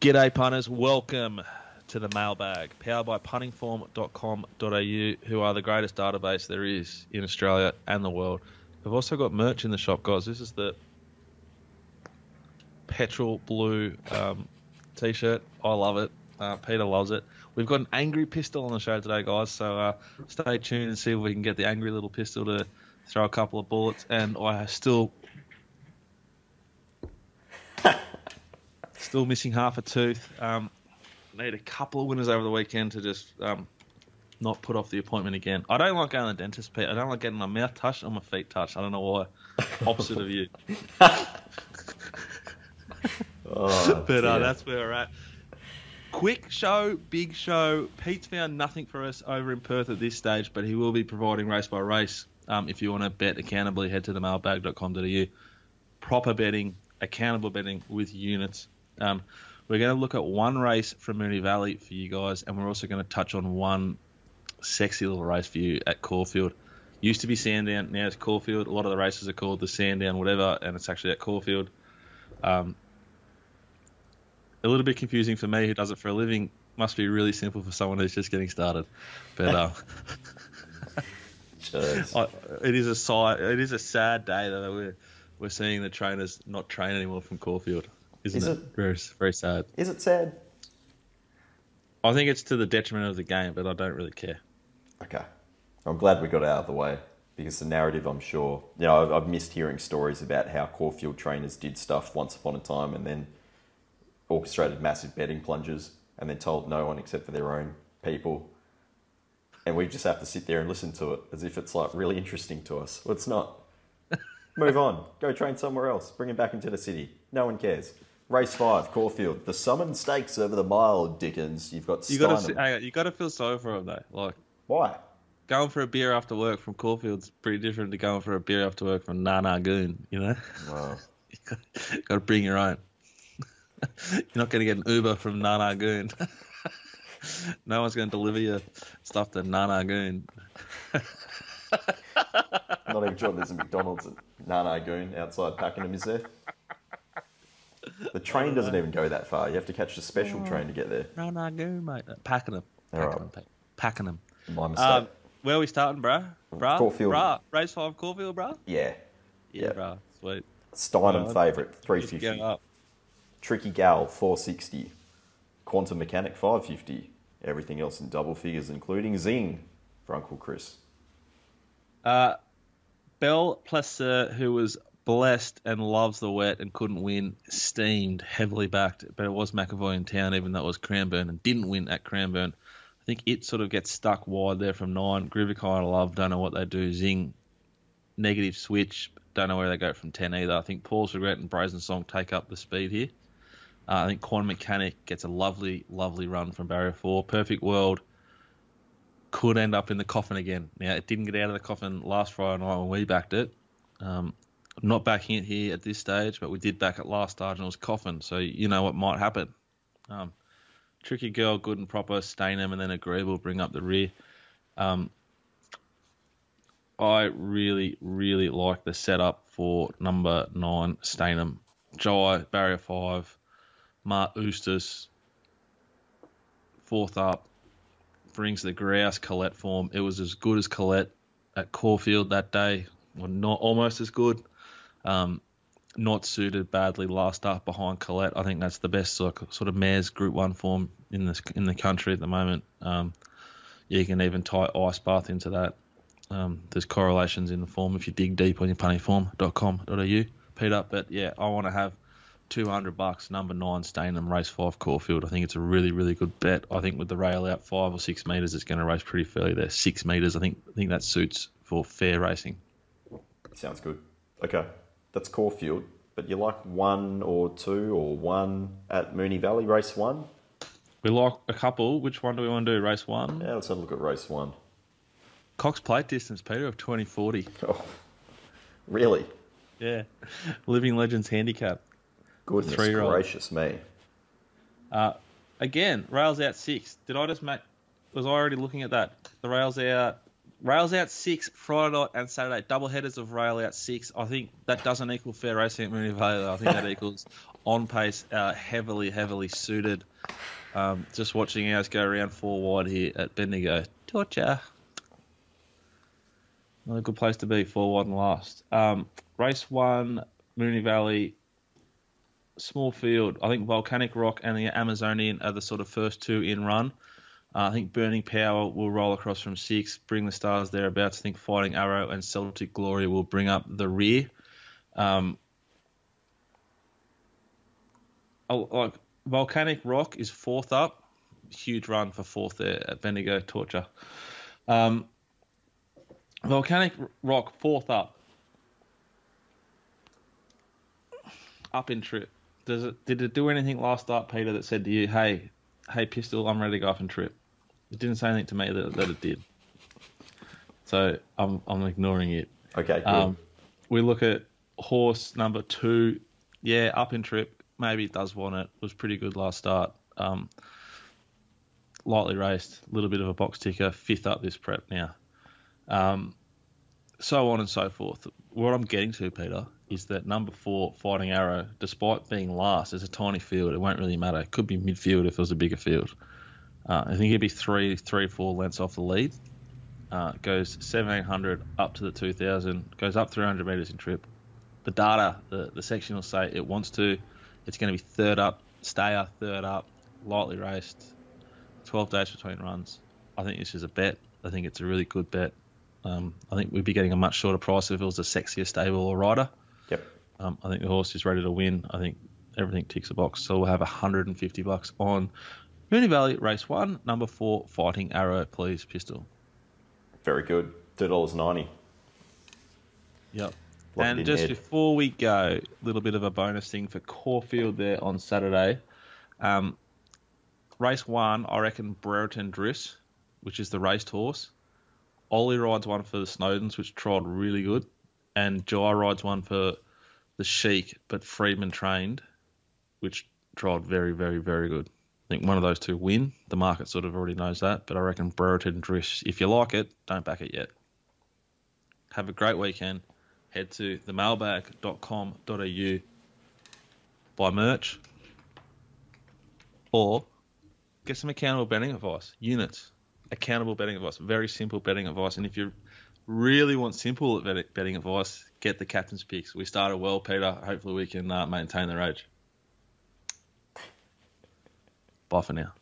G'day, punters. Welcome to the mailbag, powered by puntingform.com.au, who are the greatest database there is in Australia and the world. We've also got merch in the shop, guys. This is the petrol blue um, t-shirt. I love it. Uh, Peter loves it. We've got an angry pistol on the show today, guys. So uh, stay tuned and see if we can get the angry little pistol to throw a couple of bullets. And I still, still missing half a tooth. Um, need a couple of winners over the weekend to just um, not put off the appointment again. I don't like going to the dentist, Pete. I don't like getting my mouth touched or my feet touched. I don't know why. Opposite of you. Oh, but uh, dear. that's where we're at. Quick show, big show. Pete's found nothing for us over in Perth at this stage, but he will be providing race by race. Um, if you want to bet accountably, head to the mailbag.com.au. Proper betting, accountable betting with units. Um, we're going to look at one race from Moonee Valley for you guys, and we're also going to touch on one sexy little race for you at Caulfield. Used to be Sandown, now it's Caulfield. A lot of the races are called the Sandown whatever, and it's actually at Caulfield. Um, a little bit confusing for me who does it for a living. Must be really simple for someone who's just getting started. But uh, I, it is a it is a sad day that we're we're seeing the trainers not train anymore from Caulfield, isn't Is it? it? Very very sad. Is it sad? I think it's to the detriment of the game, but I don't really care. Okay. I'm glad we got out of the way because the narrative, I'm sure, you know, I've, I've missed hearing stories about how Caulfield trainers did stuff once upon a time and then orchestrated massive betting plunges and then told no one except for their own people. And we just have to sit there and listen to it as if it's like really interesting to us. Well, it's not. Move on. Go train somewhere else. Bring him back into the city. No one cares. Race five, Caulfield. The Summon Stakes over the mile, Dickens. You've got You got to hang on, you got to feel sorry for them though. Like Why? going for a beer after work from Caulfield's pretty different to going for a beer after work from Nar Nar Goon. You know, Wow. you got to bring your own. You're not going to get an Uber from Nar Nar Goon. no one's going to deliver your stuff to Nar Nar Goon. Not even sure there's a McDonald's at Nar Nar Goon outside Pakenham, is there? The train doesn't even go that far. You have to catch the special train to get there. No, no, Goon, mate. Pakenham. All right. Pakenham. Pakenham. My mistake. Um, where are we starting, bruh? Bruh? Caulfield. Bruh? Race 5 Caulfield, bruh? yeah. Yeah, Yeah. bruh. Sweet. Steinem Uh, favourite, Just 350. up. Tricky Gal, 460. Quantum Mechanic, 550. Everything else in double figures, including Zing for Uncle Chris. Uh, Belle Placer, who was blessed and loves the wet and couldn't win, steamed, heavily backed, but it was McAvoy in town, even though it was Cranbourne, and didn't win at Cranbourne. I think it sort of gets stuck wide there from nine. Groover kind of love, don't know what they do. Zing, negative switch, don't know where they go from 10 either. I think Paul's Regret and Brazen Song take up the speed here. Uh, I think Quantum Mechanic gets a lovely, lovely run from Barrier 4. Perfect World could end up in the coffin again. Now, it didn't get out of the coffin last Friday night when we backed it. Um, not backing it here at this stage, but we did back it last start and it was coffin. So you know what might happen. Um, tricky girl, good and proper, stain them, and then agreeable, bring up the rear. Um, I really, really like the setup for number nine, Stainham. Jai, barrier five, Mark Oostis, fourth up, brings the grouse Colette form. It was as good as Colette at Caulfield that day, well, not almost as good. Um, not suited badly last up behind Colette. I think that's the best sort of, sort of mares Group One form in this in the country at the moment. Um, you can even tie Ice Bath into that. Um, there's correlations in the form if you dig deep on your puntingform.com.au. Pete up, but yeah, I want to have 200 bucks, number nine, Stainham, race five, Caulfield. I think it's a really, really good bet. I think with the rail out five or six metres, it's going to race pretty fairly there. Six metres, I think, I think that suits for fair racing. Sounds good. Okay, that's Caulfield. But you like one or two or one at Moonee Valley, race one? We like a couple. Which one do we want to do? Race one? Yeah, let's have a look at race one. Cox plate distance, Peter, of 2040. Oh, really? Yeah. Living Legends handicap. Goodness Three-year-old. gracious me. Uh, again, rails out six. Did I just make? Was I already looking at that? The rails out Rails out six Friday night and Saturday. Double headers of rail out six. I think that doesn't equal fair racing at Moonee Valley. I think that equals on pace, uh, heavily, heavily suited. Um, just watching ours go around four wide here at Bendigo. Torture. Not a good place to be, four wide and last. Um, race one, Moonee Valley, small field. I think Volcanic Rock and the Amazonian are the sort of first two in run. Uh, I think Burning Power will roll across from six, bring the stars thereabouts. I think Fighting Arrow and Celtic Glory will bring up the rear. Um, like Volcanic Rock is fourth up. Huge run for fourth there at Bendigo Torture. Um, Volcanic Rock fourth up. Up in trip. Does it? Did it do anything last start, Peter? That said to you, "Hey, hey, pistol, I'm ready to go off and trip." It didn't say anything to me that, that it did. So I'm I'm ignoring it. Okay, good. Um, we look at horse number two. Yeah, up in trip. Maybe it does want it. Was pretty good last start. Um, lightly raced, a little bit of a box ticker. Fifth up this prep now. Um, so on and so forth. What I'm getting to, Peter, is that number four, Fighting Arrow, despite being last, is a tiny field. It won't really matter. It could be midfield if it was a bigger field. Uh, I think it'd be three, three, four lengths off the lead. Uh, goes 1700 up to the 2000, goes up 300 meters in trip. The data, the, the section will say it wants to. It's going to be third up, stayer, third up, lightly raced, 12 days between runs. I think this is a bet. I think it's a really good bet. Um, I think we'd be getting a much shorter price if it was a sexier stable or rider. Yep. Um, I think the horse is ready to win. I think everything ticks a box. So we'll have 150 bucks on Moonee Valley Race One, number four, Fighting Arrow. Please, pistol. Very good. Two dollars ninety. Yep. Lock it and just head. before we go, a little bit of a bonus thing for Caulfield there on Saturday. Um, race one, I reckon Brereton Driss, which is the raced horse. Ollie rides one for the Snowdens, which trod really good, and Jai rides one for the Sheik, but Freedman trained, which trod very, very, very good. I think one of those two win. The market sort of already knows that, but I reckon Brereton Driss. If you like it, don't back it yet. Have a great weekend. Head to themailbag.com.au, buy merch, or get some accountable betting advice. Units, accountable betting advice, very simple betting advice. And if you really want simple betting advice, get the captain's picks. We started well, Peter. Hopefully, we can uh, maintain the rage. Bye for now.